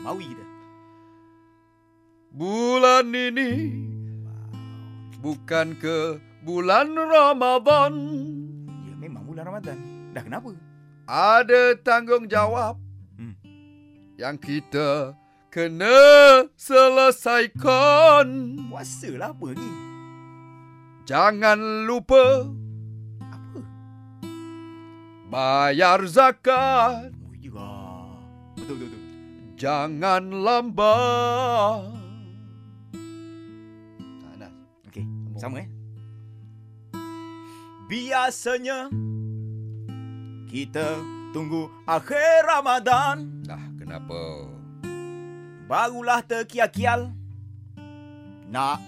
Maui kita. Bulan ini bukan ke bulan Ramadan. Ya memang bulan Ramadan. Dah kenapa? Ada tanggungjawab Hmm. yang kita kena selesaikan. Puasa lah apa lagi? Jangan lupa Apa? bayar zakat. Oh juga. Betul betul betul. Jangan lambat. Ah, dah. Okey, sama eh. Biasanya kita tunggu akhir Ramadan Dah, kenapa? barulah terkial-kial nak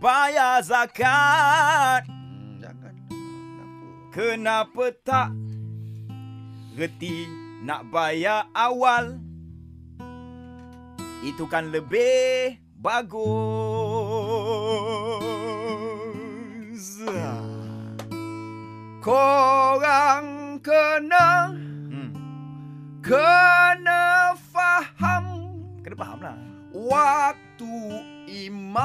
bayar zakat. Hmm, jangan. Kenapa? Kenapa tak reti nak bayar awal? Itu kan lebih bagus. Korang kena Hmm, kena faham kena faham lah. waktu imam.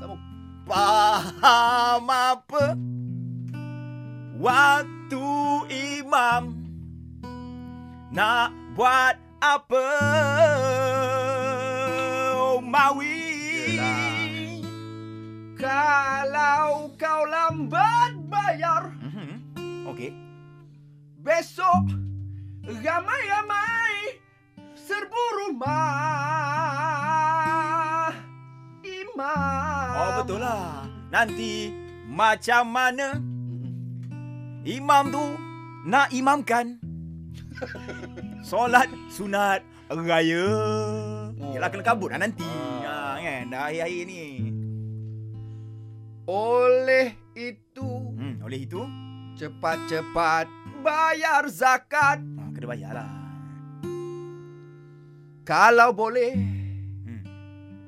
Sambung. Faham apa? Waktu imam nak buat apa? Oh, Mawi. Yelah. Kalau kau lambat bayar, Mhm. Okey. besok ramai-ramai serbu rumah imam. Oh betul lah. Nanti macam mana imam tu nak imamkan solat sunat raya. Oh. Yalah kena kabut lah nanti. Ah. Ha, kan dah akhir-akhir ni. Oleh itu, Hmm, oleh itu cepat-cepat bayar zakat. ha, kena bayar lah. Kalau boleh, Hmm,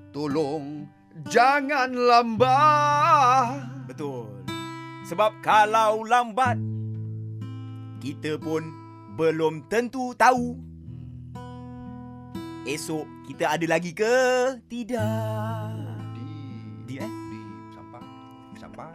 tolong jangan lambat. betul. Sebab kalau lambat kita pun belum tentu tahu esok kita ada lagi ke tidak. Di, Di eh? di sampah, sampah.